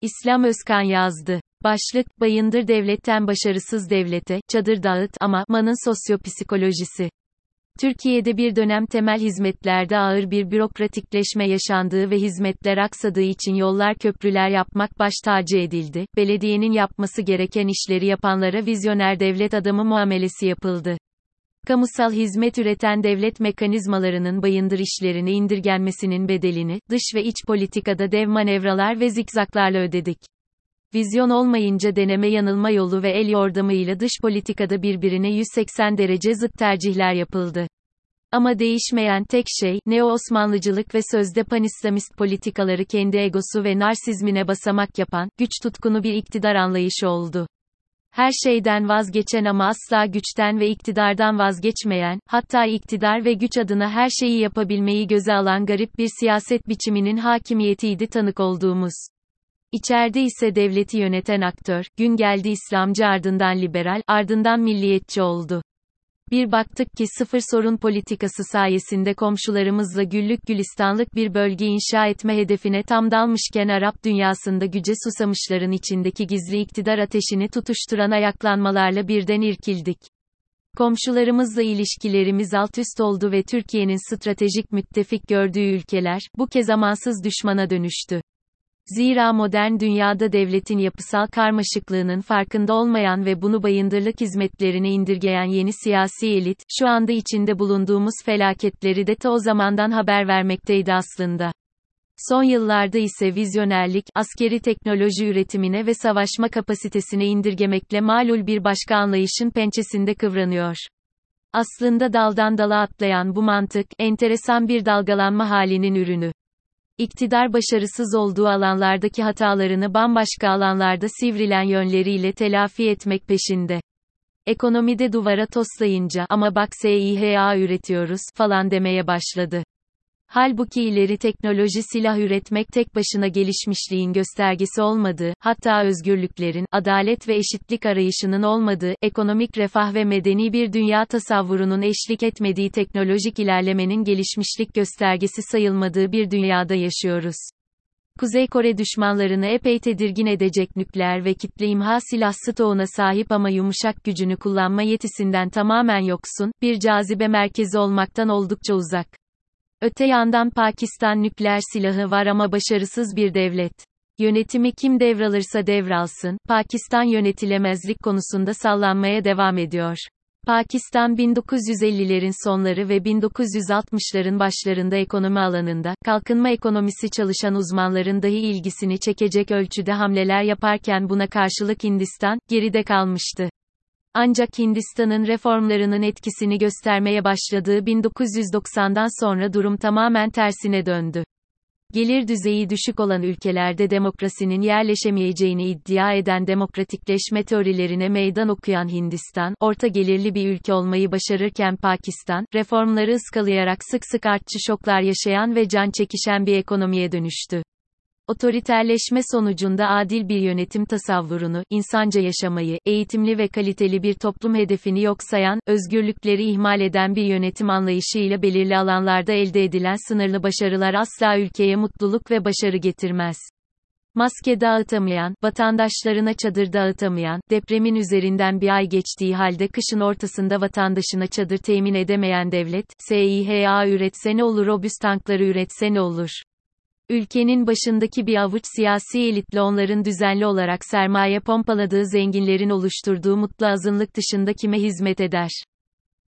İslam Özkan yazdı. Başlık, Bayındır devletten başarısız devlete, çadır dağıt ama, manın sosyopsikolojisi. Türkiye'de bir dönem temel hizmetlerde ağır bir bürokratikleşme yaşandığı ve hizmetler aksadığı için yollar köprüler yapmak baş tacı edildi, belediyenin yapması gereken işleri yapanlara vizyoner devlet adamı muamelesi yapıldı. Kamusal hizmet üreten devlet mekanizmalarının bayındır işlerine indirgenmesinin bedelini, dış ve iç politikada dev manevralar ve zikzaklarla ödedik. Vizyon olmayınca deneme yanılma yolu ve el yordamıyla dış politikada birbirine 180 derece zıt tercihler yapıldı. Ama değişmeyen tek şey, Neo-Osmanlıcılık ve sözde panislamist politikaları kendi egosu ve narsizmine basamak yapan, güç tutkunu bir iktidar anlayışı oldu. Her şeyden vazgeçen ama asla güçten ve iktidardan vazgeçmeyen, hatta iktidar ve güç adına her şeyi yapabilmeyi göze alan garip bir siyaset biçiminin hakimiyetiydi tanık olduğumuz. İçeride ise devleti yöneten aktör, gün geldi İslamcı ardından liberal, ardından milliyetçi oldu. Bir baktık ki sıfır sorun politikası sayesinde komşularımızla güllük gülistanlık bir bölge inşa etme hedefine tam dalmışken Arap dünyasında güce susamışların içindeki gizli iktidar ateşini tutuşturan ayaklanmalarla birden irkildik. Komşularımızla ilişkilerimiz alt üst oldu ve Türkiye'nin stratejik müttefik gördüğü ülkeler, bu kez amansız düşmana dönüştü. Zira modern dünyada devletin yapısal karmaşıklığının farkında olmayan ve bunu bayındırlık hizmetlerine indirgeyen yeni siyasi elit, şu anda içinde bulunduğumuz felaketleri de ta o zamandan haber vermekteydi aslında. Son yıllarda ise vizyonerlik, askeri teknoloji üretimine ve savaşma kapasitesine indirgemekle malul bir başka anlayışın pençesinde kıvranıyor. Aslında daldan dala atlayan bu mantık, enteresan bir dalgalanma halinin ürünü. İktidar başarısız olduğu alanlardaki hatalarını bambaşka alanlarda sivrilen yönleriyle telafi etmek peşinde. Ekonomide duvara toslayınca ama bak SİHA üretiyoruz falan demeye başladı. Halbuki ileri teknoloji silah üretmek tek başına gelişmişliğin göstergesi olmadığı, hatta özgürlüklerin, adalet ve eşitlik arayışının olmadığı, ekonomik refah ve medeni bir dünya tasavvurunun eşlik etmediği teknolojik ilerlemenin gelişmişlik göstergesi sayılmadığı bir dünyada yaşıyoruz. Kuzey Kore düşmanlarını epey tedirgin edecek nükleer ve kitle imha silah stoğuna sahip ama yumuşak gücünü kullanma yetisinden tamamen yoksun, bir cazibe merkezi olmaktan oldukça uzak. Öte yandan Pakistan nükleer silahı var ama başarısız bir devlet. Yönetimi kim devralırsa devralsın, Pakistan yönetilemezlik konusunda sallanmaya devam ediyor. Pakistan 1950'lerin sonları ve 1960'ların başlarında ekonomi alanında, kalkınma ekonomisi çalışan uzmanların dahi ilgisini çekecek ölçüde hamleler yaparken buna karşılık Hindistan, geride kalmıştı. Ancak Hindistan'ın reformlarının etkisini göstermeye başladığı 1990'dan sonra durum tamamen tersine döndü. Gelir düzeyi düşük olan ülkelerde demokrasinin yerleşemeyeceğini iddia eden demokratikleşme teorilerine meydan okuyan Hindistan, orta gelirli bir ülke olmayı başarırken Pakistan, reformları ıskalayarak sık sık artçı şoklar yaşayan ve can çekişen bir ekonomiye dönüştü. Otoriterleşme sonucunda adil bir yönetim tasavvurunu, insanca yaşamayı, eğitimli ve kaliteli bir toplum hedefini yok sayan, özgürlükleri ihmal eden bir yönetim anlayışıyla belirli alanlarda elde edilen sınırlı başarılar asla ülkeye mutluluk ve başarı getirmez. Maske dağıtamayan, vatandaşlarına çadır dağıtamayan, depremin üzerinden bir ay geçtiği halde kışın ortasında vatandaşına çadır temin edemeyen devlet, SİHA üretse ne olur obüs tankları üretse ne olur? Ülkenin başındaki bir avuç siyasi elitle onların düzenli olarak sermaye pompaladığı zenginlerin oluşturduğu mutlu azınlık dışında kime hizmet eder?